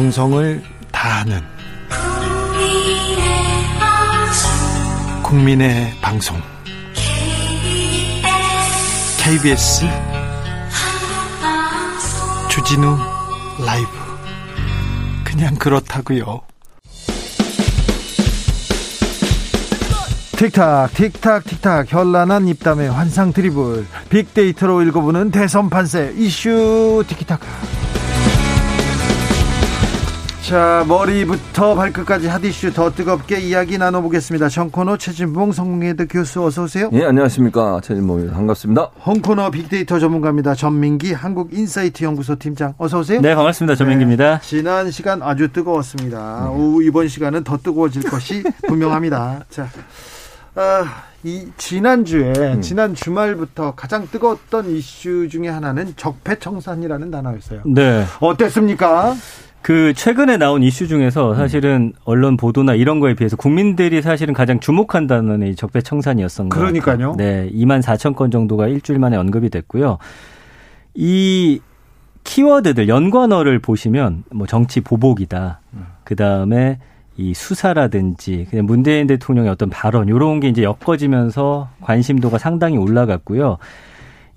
정성을 다하는 국민의 방송. KBS 주진우 라이브. 그냥 그렇다고요. 틱탁 틱탁 틱탁 현란한 입담의 환상 드리블 빅데이터로 읽어보는 대선 판세 이슈 티키타카 자 머리부터 발끝까지 핫이슈 더 뜨겁게 이야기 나눠보겠습니다. 정코너 최진봉 성공회대 교수 어서 오세요. 예 안녕하십니까. 최진봉입니다. 반갑습니다. 홍코너 빅데이터 전문가입니다. 전민기 한국인사이트 연구소 팀장 어서 오세요. 네 반갑습니다. 전민기입니다. 네, 지난 시간 아주 뜨거웠습니다. 오, 이번 시간은 더 뜨거워질 것이 분명합니다. 자 아, 이 지난주에 음. 지난 주말부터 가장 뜨거웠던 이슈 중에 하나는 적폐청산이라는 단어였어요. 네. 어땠습니까? 그 최근에 나온 이슈 중에서 사실은 언론 보도나 이런 거에 비해서 국민들이 사실은 가장 주목한 단어는 이 적폐 청산이었던 거예요. 그러니까요. 네, 2만 4천 건 정도가 일주일 만에 언급이 됐고요. 이 키워드들 연관어를 보시면 뭐 정치 보복이다. 음. 그 다음에 이 수사라든지 그냥 문재인 대통령의 어떤 발언 요런 게 이제 엮어지면서 관심도가 상당히 올라갔고요.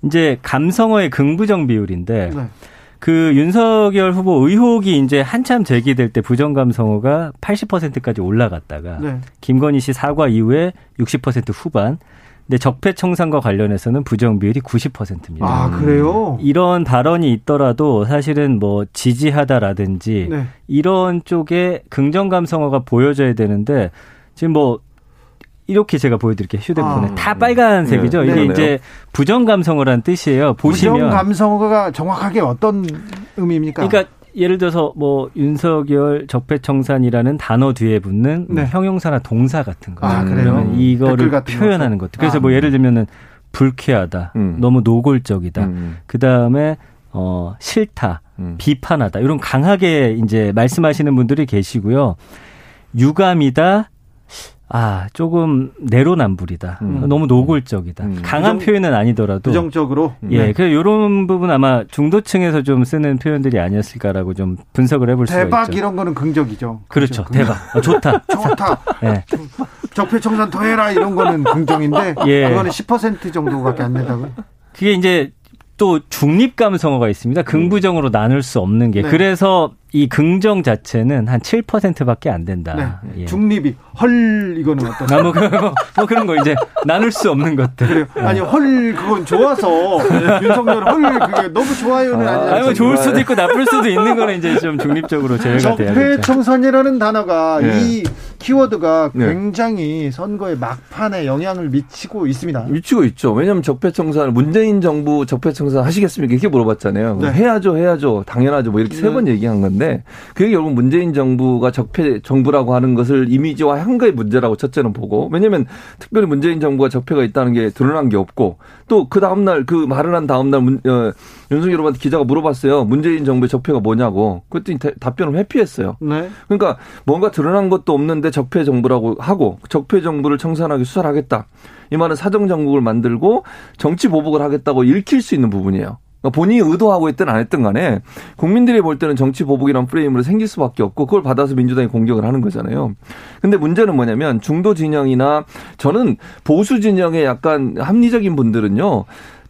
이제 감성어의 긍부정 비율인데 네. 그 윤석열 후보 의혹이 이제 한참 제기될 때 부정 감성어가 80%까지 올라갔다가 네. 김건희 씨 사과 이후에 60% 후반 근데 적폐 청산과 관련해서는 부정 비율이 90%입니다. 아, 그래요? 이런 발언이 있더라도 사실은 뭐 지지하다라든지 네. 이런 쪽에 긍정 감성어가 보여져야 되는데 지금 뭐 이렇게 제가 보여드릴게요. 휴대폰에 아, 다 빨간색이죠. 네. 이게 네. 이제 부정 감성어란 뜻이에요. 보시면 부정 감성어가 정확하게 어떤 의미입니까? 그러니까 예를 들어서 뭐 윤석열 적폐청산이라는 단어 뒤에 붙는 네. 형용사나 동사 같은 거. 아, 그래요? 이거를 표현하는 것들. 그래서 아. 뭐 예를 들면은 불쾌하다, 음. 너무 노골적이다. 음. 그 다음에 어 싫다, 음. 비판하다 이런 강하게 이제 말씀하시는 분들이 계시고요. 유감이다, 아, 조금 내로남불이다. 음. 너무 노골적이다. 음. 강한 부정, 표현은 아니더라도. 부정적으로? 예. 네. 그, 요런 부분 아마 중도층에서 좀 쓰는 표현들이 아니었을까라고 좀 분석을 해볼 수가 있죠. 대박 이런 거는 긍정이죠. 그렇죠. 긍정. 대박. 어, 좋다. 좋다. 예. 적폐청산 더 해라 이런 거는 긍정인데. 예. 그거는 10% 정도밖에 안 된다고요? 그게 이제 또 중립 감성어가 있습니다. 긍부정으로 나눌 수 없는 게. 네. 그래서 이 긍정 자체는 한 7%밖에 안 된다. 네. 예. 중립이 헐 이거는 어떤? 아, 뭐, 뭐, 그런 거 이제 나눌 수 없는 것들. 그래요. 네. 아니 헐 그건 좋아서 윤석열 헐 그게 너무 좋아요는 아, 아니잖아요. 뭐 좋을 수도 있고 나쁠 수도 있는 거는 이제 좀 중립적으로 제외가 돼야죠. 적폐청산이라는 단어가 네. 이 키워드가 네. 굉장히 선거의 막판에 영향을 미치고 있습니다. 미치고 있죠. 왜냐하면 적폐청산 문재인 정부 적폐청산 하시겠습니까? 이렇게 물어봤잖아요. 네. 해야죠, 해야죠, 당연하죠. 뭐 이렇게 세 번 얘기한 건데. 건데 그게 결국 문재인 정부가 적폐 정부라고 하는 것을 이미지화한 거의 문제라고 첫째는 보고 왜냐하면 특별히 문재인 정부가 적폐가 있다는 게 드러난 게 없고 또 그 다음 날 그 말을 한 다음 날 문, 어, 윤석열 후보한테 기자가 물어봤어요. 문재인 정부의 적폐가 뭐냐고. 그랬더니 대, 답변을 회피했어요. 네. 그러니까 뭔가 드러난 것도 없는데 적폐 정부라고 하고 적폐 정부를 청산하기 수사를 하겠다. 이 말은 사정 정국을 만들고 정치 보복을 하겠다고 읽힐 수 있는 부분이에요. 그러니까 본인이 의도하고 있든 안 했든 간에 국민들이 볼 때는 정치 보복이란 프레임으로 생길 수밖에 없고 그걸 받아서 민주당이 공격을 하는 거잖아요. 근데 문제는 뭐냐면 중도 진영이나 저는 보수 진영의 약간 합리적인 분들은요.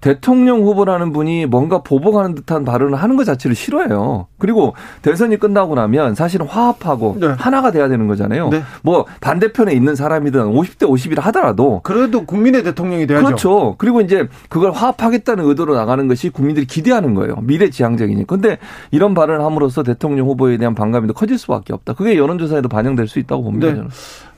대통령 후보라는 분이 뭔가 보복하는 듯한 발언을 하는 것 자체를 싫어해요. 그리고 대선이 끝나고 나면 사실은 화합하고 네. 하나가 돼야 되는 거잖아요. 네. 뭐 반대편에 있는 사람이든 50대 50이라 하더라도 그래도 국민의 대통령이 돼야죠. 그렇죠. 그리고 이제 그걸 화합하겠다는 의도로 나가는 것이 국민들이 기대하는 거예요. 미래지향적이니. 근데 이런 발언을 함으로써 대통령 후보에 대한 반감이 더 커질 수밖에 없다. 그게 여론조사에도 반영될 수 있다고 봅니다. 네. 저는.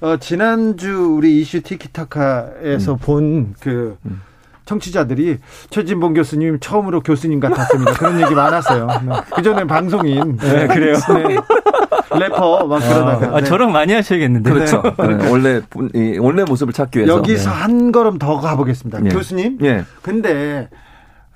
어, 지난주 우리 이슈 티키타카에서 음. 본그 음. 청취자들이 최진봉 교수님 처음으로 교수님 같았습니다. 그런 얘기 많았어요. 네. 그 전에 방송인. 네, 그래요. 네. 래퍼 막 그러다가. 아, 네. 저랑 많이 하셔야겠는데. 그렇죠. 네. 원래 원래 모습을 찾기 위해서. 여기서 네. 한 걸음 더 가보겠습니다. 예. 교수님. 예. 근데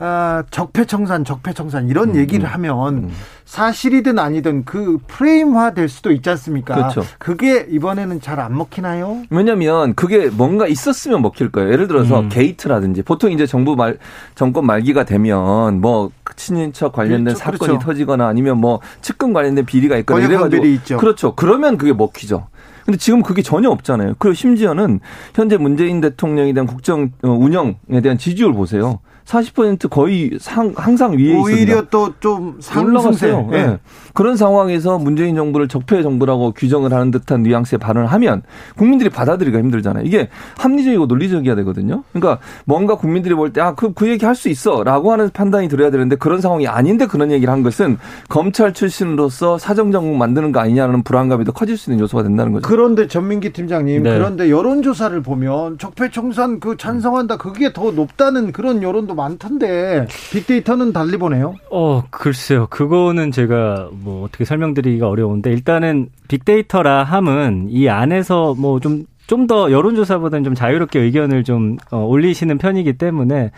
아, 적폐청산, 적폐청산 이런 음, 얘기를 음, 하면 음. 사실이든 아니든 그 프레임화 될 수도 있지 않습니까? 그렇죠. 그게 이번에는 잘 안 먹히나요? 왜냐면 그게 뭔가 있었으면 먹힐 거예요. 예를 들어서 음. 게이트라든지 보통 이제 정부 말 정권 말기가 되면 뭐 친인척 관련된 그렇죠, 사건이 그렇죠. 터지거나 아니면 뭐 측근 관련된 비리가 있거나 이래 가지고 환멸이 있죠. 그렇죠. 그러면 그게 먹히죠. 근데 지금 그게 전혀 없잖아요. 그리고 심지어는 현재 문재인 대통령에 대한 국정 어, 운영에 대한 지지율 보세요. 40% 거의 상, 항상 위에 있습니다. 오히려 또 좀 상승세. 올라갔어요. 예. 예. 그런 상황에서 문재인 정부를 적폐 정부라고 규정을 하는 듯한 뉘앙스의 발언을 하면 국민들이 받아들이기가 힘들잖아요. 이게 합리적이고 논리적이어야 되거든요. 그러니까 뭔가 국민들이 볼 때 아, 그, 그 얘기 할 수 있어 라고 하는 판단이 들어야 되는데 그런 상황이 아닌데 그런 얘기를 한 것은 검찰 출신으로서 사정정국 만드는 거 아니냐는 불안감이 더 커질 수 있는 요소가 된다는 거죠. 그런데 전민기 팀장님, 네. 그런데 여론조사를 보면 적폐청산 그 찬성한다 그게 더 높다는 그런 여론도 많던데 빅데이터는 달리 보네요. 어, 글쎄요. 그거는 제가 뭐 어떻게 설명드리기가 어려운데 일단은 빅데이터라 함은 이 안에서 뭐좀 좀 더 여론조사보다는 좀 자유롭게 의견을 좀 어, 올리시는 편이기 때문에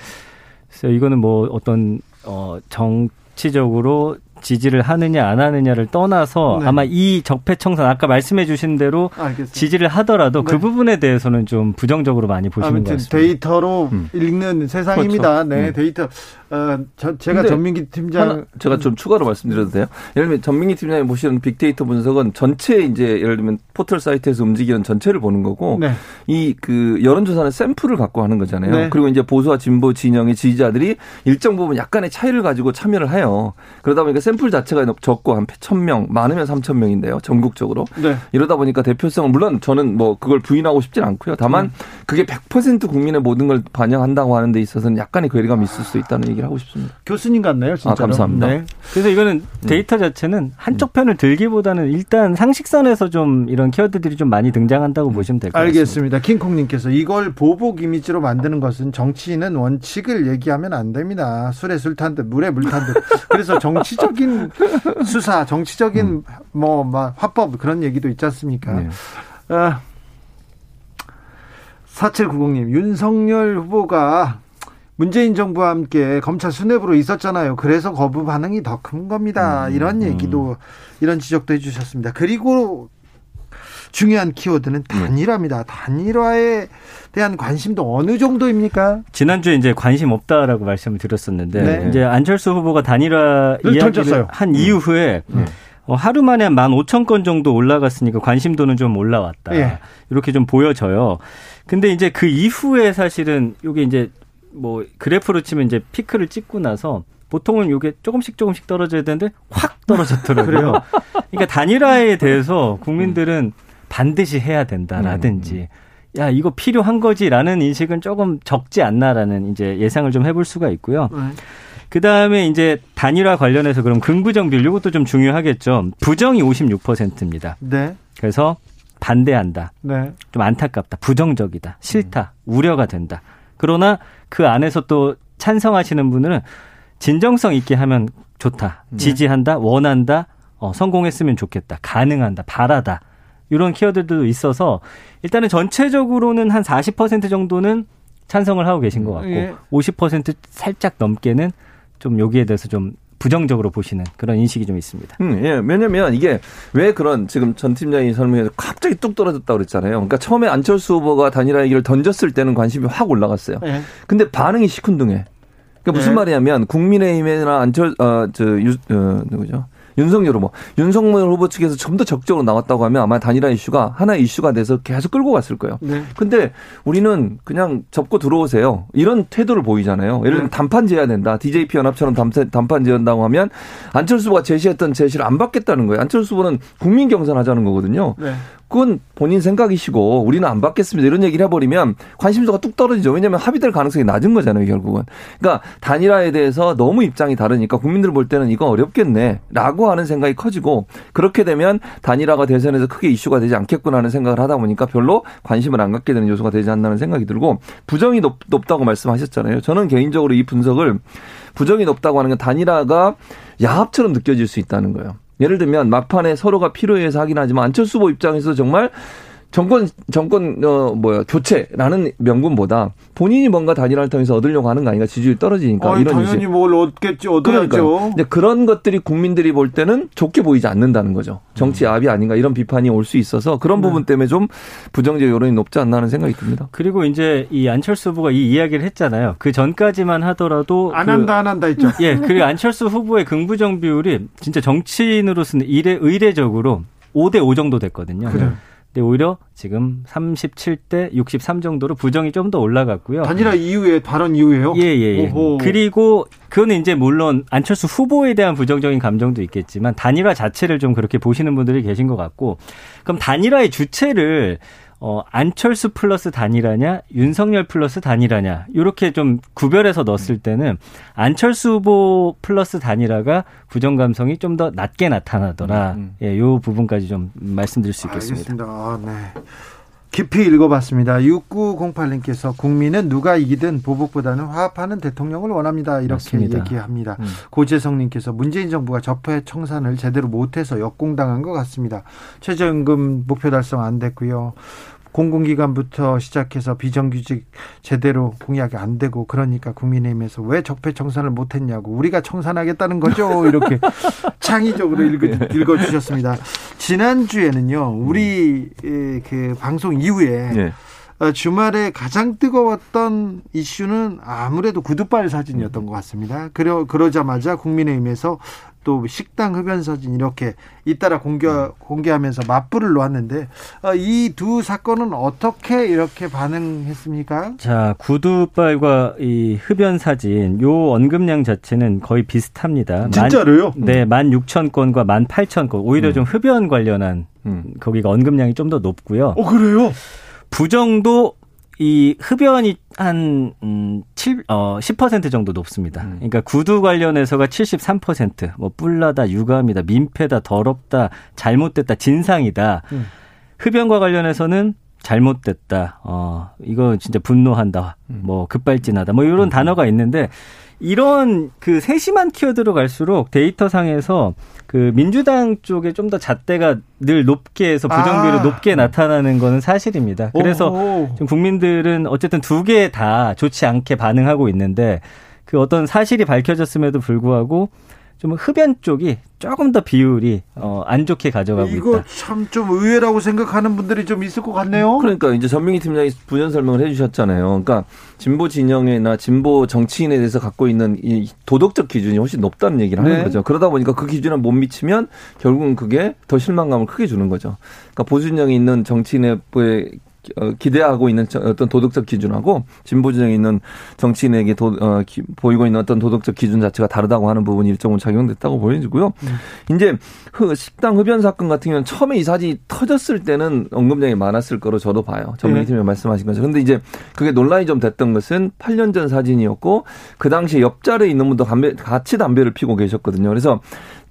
그래서 이거는 뭐 어떤 어 정치적으로 지지를 하느냐 안 하느냐를 떠나서 네. 아마 이 적폐청산 아까 말씀해 주신 대로 알겠습니다. 지지를 하더라도 네. 그 부분에 대해서는 좀 부정적으로 많이 보시는 것 같습니다. 데이터로 음. 읽는 세상입니다. 네, 음. 데이터. 어, 저, 제가 전민기 팀장 하나 제가 좀 추가로 말씀드려도 돼요? 예를 들면 전민기 팀장이 보시는 빅데이터 분석은 전체 이제 예를 들면 포털 사이트에서 움직이는 전체를 보는 거고 네. 이그 여론조사는 샘플을 갖고 하는 거잖아요. 네. 그리고 이제 보수와 진보 진영의 지지자들이 일정 부분 약간의 차이를 가지고 참여를 해요. 그러다 보니까 샘플 자체가 적고 한 1000명, 많으면 3000명인데요. 전국적으로. 네. 이러다 보니까 대표성은 물론 저는 뭐 그걸 부인하고 싶진 않고요. 다만 음. 그게 100% 국민의 모든 걸 반영한다고 하는 데 있어서는 약간의 괴리감이 있을 수 있다는 얘기를 하고 싶습니다. 교수님 같네요, 진짜로. 아, 감사합니다. 네. 그래서 이거는 데이터 자체는 한쪽 편을 들기보다는 일단 상식선에서 좀 이런 키워드들이 좀 많이 등장한다고 보시면 될 것 같습니다. 알겠습니다. 킹콩님께서 이걸 보복 이미지로 만드는 것은 정치인은 원칙을 얘기하면 안 됩니다. 술에 술 탄 듯, 물에 물 탄 듯. 그래서 정치적인 수사, 정치적인 뭐, 막 화법 그런 얘기도 있지 않습니까? 네. 아, 4790님, 윤석열 후보가 문재인 정부와 함께 검찰 수뇌부로 있었잖아요. 그래서 거부 반응이 더 큰 겁니다. 이런 얘기도, 이런 지적도 해주셨습니다. 그리고 중요한 키워드는 단일화입니다. 단일화에 대한 관심도 어느 정도입니까? 지난주에 이제 관심 없다라고 말씀을 드렸었는데 네. 이제 안철수 후보가 단일화 를 이야기를 던졌어요. 한 이후에 어, 하루 만에 한 15,000건 정도 올라갔으니까 관심도는 좀 올라왔다. 예. 이렇게 좀 보여져요. 근데 이제 그 이후에 사실은 요게 이제 뭐 그래프로 치면 이제 피크를 찍고 나서 보통은 요게 조금씩 조금씩 떨어져야 되는데 확 떨어졌더라고요. 그러니까 단일화에 대해서 국민들은 반드시 해야 된다라든지 야 이거 필요한 거지라는 인식은 조금 적지 않나라는 이제 예상을 좀 해볼 수가 있고요. 그 다음에 이제 단일화 관련해서 그럼 긍부정 비율 이것도 좀 중요하겠죠. 부정이 56%입니다. 네, 그래서 반대한다. 네. 좀 안타깝다. 부정적이다. 싫다. 우려가 된다. 그러나 그 안에서 또 찬성하시는 분들은 진정성 있게 하면 좋다. 지지한다. 원한다. 어, 성공했으면 좋겠다. 가능한다. 바라다. 이런 키워드들도 있어서 일단은 전체적으로는 한 40% 정도는 찬성을 하고 계신 것 같고 예. 50% 살짝 넘게는 좀 여기에 대해서 좀 부정적으로 보시는 그런 인식이 좀 있습니다. 음, 예. 왜냐면 이게 왜 그런 지금 전 팀장이 설명해서 갑자기 뚝 떨어졌다고 그랬잖아요. 그러니까 처음에 안철수 후보가 단일화 얘기를 던졌을 때는 관심이 확 올라갔어요. 네. 근데 반응이 시큰둥해. 그러니까 무슨 네. 말이냐면 국민의힘이나 안철 어저 어, 누구죠? 윤석열 후보, 윤석열 후보 측에서 좀 더 적극적으로 나왔다고 하면 아마 단일화 이슈가 하나의 이슈가 돼서 계속 끌고 갔을 거예요. 네. 근데 우리는 그냥 접고 들어오세요. 이런 태도를 보이잖아요. 예를 들면 네. 단판 제해야 된다. DJP 연합처럼 단판, 단판 제한다고 하면 안철수 후보가 제시했던 제시를 안 받겠다는 거예요. 안철수 후보는 국민 경선하자는 거거든요. 네. 그건 본인 생각이시고 우리는 안 받겠습니다. 이런 얘기를 해버리면 관심도가 뚝 떨어지죠. 왜냐하면 합의될 가능성이 낮은 거잖아요. 결국은. 그러니까 단일화에 대해서 너무 입장이 다르니까 국민들 볼 때는 이거 어렵겠네 라고 하는 생각이 커지고 그렇게 되면 단일화가 대선에서 크게 이슈가 되지 않겠구나 하는 생각을 하다 보니까 별로 관심을 안 갖게 되는 요소가 되지 않나는 생각이 들고 부정이 높, 높다고 말씀하셨잖아요. 저는 개인적으로 이 분석을 부정이 높다고 하는 건 단일화가 야합처럼 느껴질 수 있다는 거예요. 예를 들면 막판에 서로가 필요해서 하긴 하지만 안철수 후보 입장에서 정말 정권 정권 어 뭐야 교체라는 명분보다 본인이 뭔가 단일화를 통해서 얻으려고 하는 거 아닌가 지지율 떨어지니까 어, 이런 당연히 뭘 얻겠지 얻어야죠. 이제 그런 것들이 국민들이 볼 때는 좋게 보이지 않는다는 거죠. 정치 압이 아닌가 이런 비판이 올 수 있어서 그런 네. 부분 때문에 좀 부정적 여론이 높지 않나 하는 생각이 듭니다. 그리고 이제 이 안철수 후보가 이 이야기를 했잖아요. 그 전까지만 하더라도 안 그, 한다 안 한다 했죠. 예, 그리고 안철수 후보의 긍부정 비율이 진짜 정치인으로서는 이례 의례적으로 5대 5 정도 됐거든요. 그래. 근데 오히려 지금 37대 63 정도로 부정이 좀 더 올라갔고요. 단일화 이후에 발언 이후에요? 예, 예, 예. 그리고 그거는 이제 물론 안철수 후보에 대한 부정적인 감정도 있겠지만 단일화 자체를 좀 그렇게 보시는 분들이 계신 것 같고 그럼 단일화의 주체를 어, 안철수 플러스 단일하냐, 윤석열 플러스 단일하냐, 이렇게 좀 구별해서 넣었을 때는 안철수 후보 플러스 단일화가 부정 감성이 좀 더 낮게 나타나더라. 음, 음. 예, 요 부분까지 좀 말씀드릴 수 있겠습니다. 알겠습니다. 아, 네. 깊이 읽어봤습니다. 6908님께서 국민은 누가 이기든 보복보다는 화합하는 대통령을 원합니다. 이렇게 맞습니다. 얘기합니다. 음. 고재성님께서 문재인 정부가 적폐 청산을 제대로 못해서 역공당한 것 같습니다. 최저임금 목표 달성 안 됐고요. 공공기관부터 시작해서 비정규직 제대로 공약이 안 되고 그러니까 국민의힘에서 왜 적폐 청산을 못했냐고 우리가 청산하겠다는 거죠 이렇게 창의적으로 읽어, 읽어주셨습니다. 지난주에는요 우리 그 방송 이후에 네. 주말에 가장 뜨거웠던 이슈는 아무래도 구두발 사진이었던 것 같습니다. 그러, 그러자마자 국민의힘에서 또 식당 흡연 사진 이렇게 잇따라 공개 공개하면서 맞불을 놓았는데 어, 이두 사건은 어떻게 이렇게 반응했습니까? 자 구두발과 이 흡연 사진 요 언급량 자체는 거의 비슷합니다. 진짜로요? 만, 네, 만 육천 건과 만 팔천 건 오히려 음. 좀 흡연 관련한 음. 거기가 언급량이 좀 더 높고요. 어 그래요? 부정도 이 흡연이 한, 음, 7, 어, 10% 정도 높습니다. 음. 그러니까 구두 관련해서가 73%, 뭐, 뿔나다, 유감이다, 민폐다, 더럽다, 잘못됐다, 진상이다. 음. 흡연과 관련해서는 잘못됐다, 어, 이거 진짜 분노한다, 음. 뭐, 급발진하다, 뭐, 이런 음. 단어가 있는데, 이런 그 세심한 키워드로 갈수록 데이터상에서 그 민주당 쪽에 좀 더 잣대가 늘 높게 해서 부정비율이 아. 높게 나타나는 거는 사실입니다. 그래서 지금 국민들은 어쨌든 두 개 다 좋지 않게 반응하고 있는데 그 어떤 사실이 밝혀졌음에도 불구하고 좀 흡연 쪽이 조금 더 비율이 어, 안 좋게 가져가고 이거 있다. 참좀 의외라고 생각하는 분들이 좀 있을 것 같네요. 그러니까 이제 전민기 팀장이 부연 설명을 해주셨잖아요. 그러니까 진보 진영이나 진보 정치인에 대해서 갖고 있는 이 도덕적 기준이 훨씬 높다는 얘기를 하는 네. 거죠. 그러다 보니까 그 기준을 못 미치면 결국은 그게 더 실망감을 크게 주는 거죠. 그러니까 보수 진영이 있는 정치인의 어, 기대하고 있는 어떤 도덕적 기준하고 진보 진영에 있는 정치인에게 도, 어, 기, 보이고 있는 어떤 도덕적 기준 자체가 다르다고 하는 부분이 일정으로 작용됐다고 보여지고요. 음. 이제 그 식당 흡연 사건 같은 경우는 처음에 이 사진이 터졌을 때는 언급량이 많았을 거로 저도 봐요. 전민기 팀이 네. 말씀하신 거죠. 근데 이제 그게 논란이 좀 됐던 것은 8년 전 사진이었고 그 당시에 옆자리에 있는 분도 담배, 같이 담배를 피고 계셨거든요. 그래서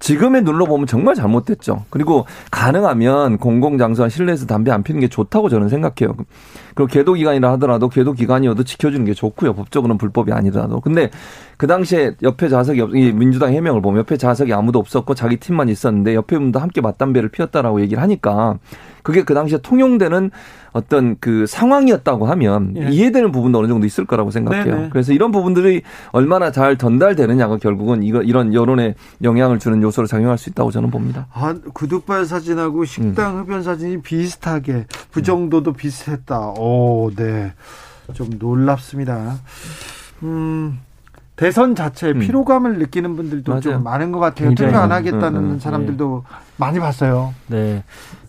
지금에 눌러보면 정말 잘못됐죠. 그리고 가능하면 공공장소와 실내에서 담배 안 피는 게 좋다고 저는 생각해요. 그리고 계도 기간이라 하더라도 계도 기간이어도 지켜주는 게 좋고요. 법적으로는 불법이 아니더라도. 근데 그 당시에 옆에 좌석이 없, 이 민주당 해명을 보면 옆에 좌석이 아무도 없었고 자기 팀만 있었는데 옆에 분도 함께 맞담배를 피웠다라고 얘기를 하니까 그게 그 당시에 통용되는 어떤 그 상황이었다고 하면 예. 이해되는 부분도 어느 정도 있을 거라고 생각해요. 네네. 그래서 이런 부분들이 얼마나 잘 전달되느냐가 결국은 이거 이런 여론에 영향을 주는 요소로 작용할 수 있다고 저는 봅니다. 아, 구두발 사진하고 식당 음. 흡연 사진이 비슷하게 부정도도 음. 비슷했다. 오, 네. 좀 놀랍습니다. 음. 대선 자체에 음. 피로감을 느끼는 분들도 맞아요. 좀 많은 것 같아요. 투표 안 하겠다는 음, 음, 사람들도 네. 많이 봤어요. 네.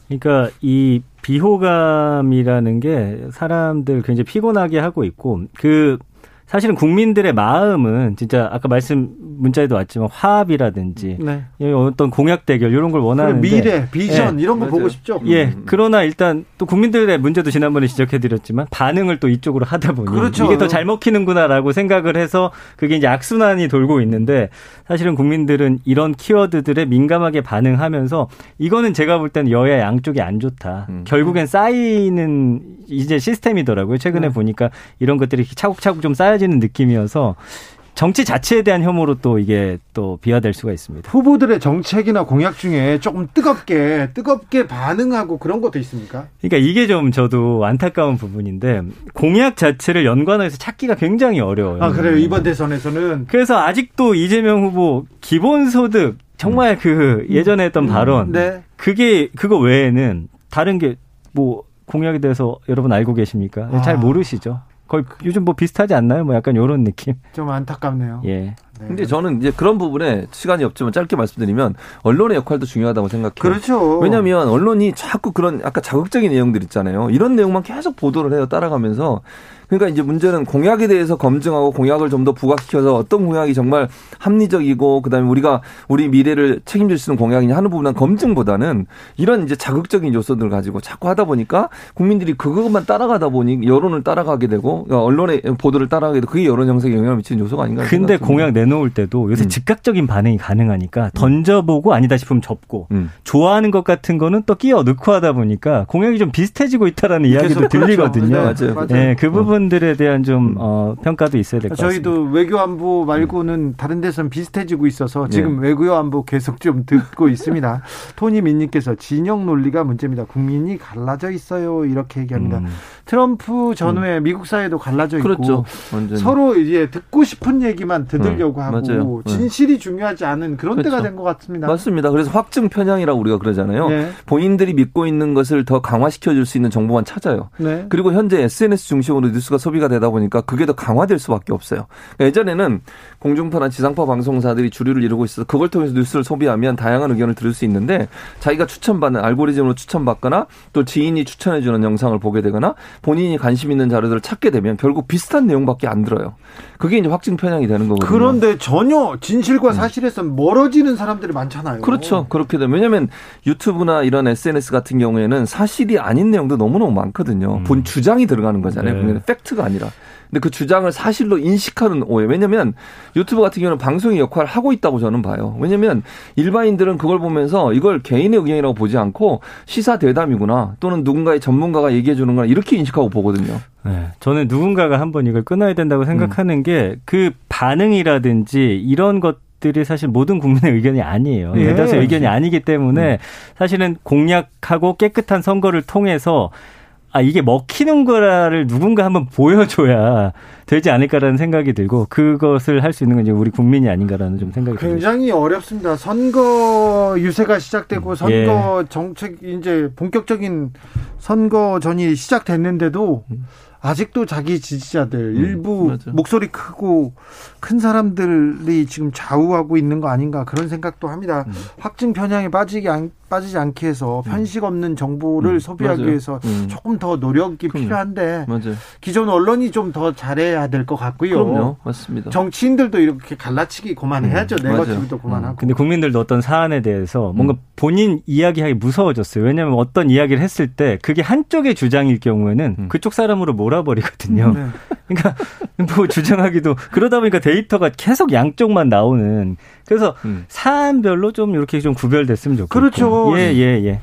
그러니까 이 비호감이라는 게 사람들 굉장히 피곤하게 하고 있고 그 사실은 국민들의 마음은 진짜 아까 말씀 문자에도 왔지만 화합이라든지 네. 어떤 공약 대결 이런 걸 원하는데 미래, 비전 예. 이런 거 맞아요. 보고 싶죠. 예. 음. 그러나 일단 또 국민들의 문제도 지난번에 지적해 드렸지만 반응을 또 이쪽으로 하다 보니 그렇죠. 이게 더 잘 먹히는구나라고 생각을 해서 그게 이제 악순환이 돌고 있는데 사실은 국민들은 이런 키워드들에 민감하게 반응하면서 이거는 제가 볼 때는 여야 양쪽이 안 좋다. 음. 결국엔 쌓이는 이제 시스템이더라고요. 최근에 네. 보니까 이런 것들이 차곡차곡 좀 쌓여지는 느낌이어서 정치 자체에 대한 혐오로 또 이게 또 비화될 수가 있습니다. 후보들의 정책이나 공약 중에 조금 뜨겁게 뜨겁게 반응하고 그런 것도 있습니까? 그러니까 이게 좀 저도 안타까운 부분인데 공약 자체를 연관해서 찾기가 굉장히 어려워요. 아 그래요 이번 대선에서는 그래서 아직도 이재명 후보 기본소득 정말 그 예전에 했던 발언 네. 그게 그거 외에는 다른 게 뭐 공약에 대해서 여러분 알고 계십니까? 아. 잘 모르시죠. 거의 요즘 뭐 비슷하지 않나요? 뭐 약간 요런 느낌. 좀 안타깝네요. 예. 네. 근데 저는 이제 그런 부분에 시간이 없지만 짧게 말씀드리면 언론의 역할도 중요하다고 생각해요. 그렇죠. 왜냐하면 언론이 자꾸 그런 아까 자극적인 내용들 있잖아요. 이런 내용만 계속 보도를 해요. 따라가면서. 그러니까 이제 문제는 공약에 대해서 검증하고 공약을 좀 더 부각시켜서 어떤 공약이 정말 합리적이고 그다음에 우리가 우리 미래를 책임질 수 있는 공약이냐 하는 부분은 검증보다는 이런 이제 자극적인 요소들을 가지고 자꾸 하다 보니까 국민들이 그것만 따라가다 보니 여론을 따라가게 되고 그러니까 언론의 보도를 따라가게 되고 그게 여론 형성에 영향을 미치는 요소가 아닌가. 근데. 공약 내놓을 때도 요새 음. 즉각적인 반응이 가능하니까 던져보고 아니다 싶으면 접고 음. 좋아하는 것 같은 거는 또 끼워 넣고 하다 보니까 공약이 좀 비슷해지고 있다는 이야기도 그렇죠. 들리거든요. 네, 맞아요. 예, 그 부분 들에 대한 좀 어, 평가도 있어야 될 것 같습니다. 저희도 외교 안보 말고는 다른 데선 비슷해지고 있어서 지금 예. 외교 안보 계속 좀 듣고 있습니다. 토니 민님께서 진영 논리가 문제입니다. 국민이 갈라져 있어요. 이렇게 얘기합니다. 음. 트럼프 전후에 미국 사회도 갈라져 있고 그렇죠. 서로 이제 듣고 싶은 얘기만 들으려고 음, 하고 맞아요. 네. 진실이 중요하지 않은 그런 때가 그렇죠. 된것 같습니다. 맞습니다. 그래서 확증 편향이라고 우리가 그러잖아요. 네. 본인들이 믿고 있는 것을 더 강화시켜 줄 수 있는 정보만 찾아요. 네. 그리고 현재 SNS 중심으로 뉴스가 소비가 되다 보니까 그게 더 강화될 수밖에 없어요. 그러니까 예전에는 공중파나 지상파 방송사들이 주류를 이루고 있어서 그걸 통해서 뉴스를 소비하면 다양한 의견을 들을 수 있는데 자기가 추천받는 알고리즘으로 추천받거나 또 지인이 추천해주는 영상을 보게 되거나 본인이 관심 있는 자료들을 찾게 되면 결국 비슷한 내용밖에 안 들어요. 그게 이제 확증 편향이 되는 거거든요. 그런데 전혀 진실과 사실에서 멀어지는 사람들이 많잖아요. 음. 그렇죠. 그렇게 되면 왜냐하면 유튜브나 이런 SNS 같은 경우에는 사실이 아닌 내용도 너무너무 많거든요. 음. 본 주장이 들어가는 거잖아요. 네. 팩트가 아니라. 근데 그 주장을 사실로 인식하는 오해. 왜냐면 유튜브 같은 경우는 방송의 역할을 하고 있다고 저는 봐요. 왜냐면 일반인들은 그걸 보면서 이걸 개인의 의견이라고 보지 않고 시사 대담이구나 또는 누군가의 전문가가 얘기해 주는 거나 이렇게 인식하고 보거든요. 네, 저는 누군가가 한번 이걸 끊어야 된다고 생각하는 음. 게그 반응이라든지 이런 것 들이 사실 모든 국민의 의견이 아니에요. 예. 대다수 의견이 아니기 음. 때문에 사실은 공약하고 깨끗한 선거를 통해서 아 이게 먹히는 거라를 누군가 한번 보여줘야 되지 않을까라는 생각이 들고 그것을 할 수 있는 건 이제 우리 국민이 아닌가라는 좀 생각이 듭니다. 굉장히 어렵습니다. 선거 유세가 시작되고 선거 예. 정책 이제 본격적인 선거전이 시작됐는데도 아직도 자기 지지자들 일부 맞아. 목소리 크고 큰 사람들이 지금 좌우하고 있는 거 아닌가 그런 생각도 합니다. 확증 편향에 빠지기 안, 빠지지 않게 해서 편식 없는 정보를 음, 소비하기 맞아요. 위해서 음. 조금 더 노력이 그럼요. 필요한데 맞아요. 기존 언론이 좀 더 잘해야 될 것 같고요. 그럼요. 맞습니다. 정치인들도 이렇게 갈라치기 그만해야죠. 음, 네거티브도. 그만하고. 근데 국민들도 어떤 사안에 대해서 음. 뭔가 본인 이야기하기 무서워졌어요. 왜냐하면 어떤 이야기를 했을 때 그게 한쪽의 주장일 경우에는 음. 그쪽 사람으로 몰아버리거든요. 네. 그러니까 뭐 주장하기도 그러다 보니까 데이터가 계속 양쪽만 나오는 그래서 음. 사안별로 좀 이렇게 좀 구별됐으면 좋겠고. 그렇죠. 예, 예, 예.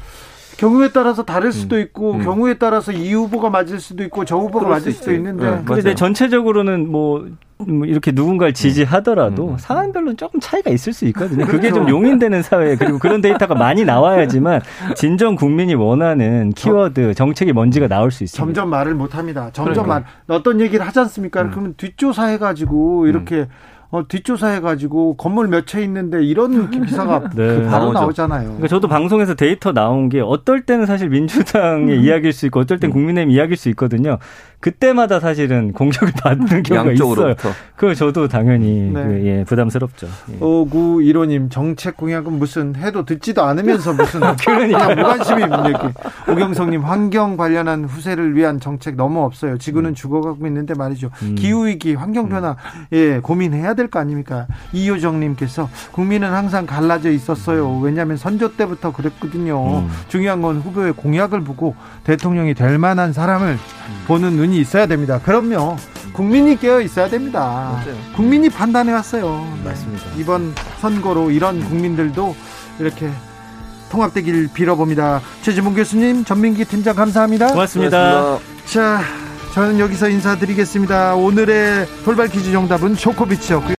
경우에 따라서 다를 수도 있고 음. 경우에 따라서 이 후보가 맞을 수도 있고 저 후보가 맞을 수 수도. 있는데 네. 근데 맞아요. 전체적으로는 뭐, 뭐 이렇게 누군가를 지지하더라도 음. 사안별로는 조금 차이가 있을 수 있거든요. 그게 그렇죠. 좀 용인되는 사회 그리고 그런 데이터가 많이 나와야지만 진정 국민이 원하는 키워드 정책이 뭔지가 나올 수 있습니다. 점점 말을 못 합니다. 점점 그러니까. 말 어떤 얘기를 하지 않습니까? 음. 그러면 뒷조사해 가지고 이렇게 어, 뒷조사해 가지고 건물 몇 채 있는데 이런 기사가 네. 바로 나오죠. 나오잖아요. 그러니까 저도 방송에서 데이터 나온 게 어떨 때는 사실 민주당의 이야기일 수 있고 어떨 땐 국민의힘 이야기일 수 있거든요. 그때마다 사실은 공격을 받는 경우가 있어요. 양쪽으로부터. 그거 저도 당연히 네. 그, 예, 부담스럽죠. 예. 5915님 정책 공약은 무슨 해도 듣지도 않으면서 무슨 그냥 무관심이 얘기. 오경성님 환경 관련한 후세를 위한 정책 너무 없어요. 지구는 죽어가고 있는데 말이죠. 음. 기후 위기, 환경 변화 예 고민해야 될 거 아닙니까? 이효정님께서 국민은 항상 갈라져 있었어요. 왜냐하면 선조 때부터 그랬거든요. 음. 중요한 건 후보의 공약을 보고 대통령이 될 만한 사람을 보는 눈이 있어야 됩니다. 그럼요. 국민이 깨어 있어야 됩니다. 맞아요. 국민이 판단해 왔어요. 맞습니다. 이번 선거로 이런 국민들도 이렇게 통합되길 빌어봅니다. 최지문 교수님, 전민기 팀장 감사합니다. 고맙습니다. 고맙습니다. 자, 저는 여기서 인사드리겠습니다. 오늘의 돌발 퀴즈 정답은 쇼코비치였고요.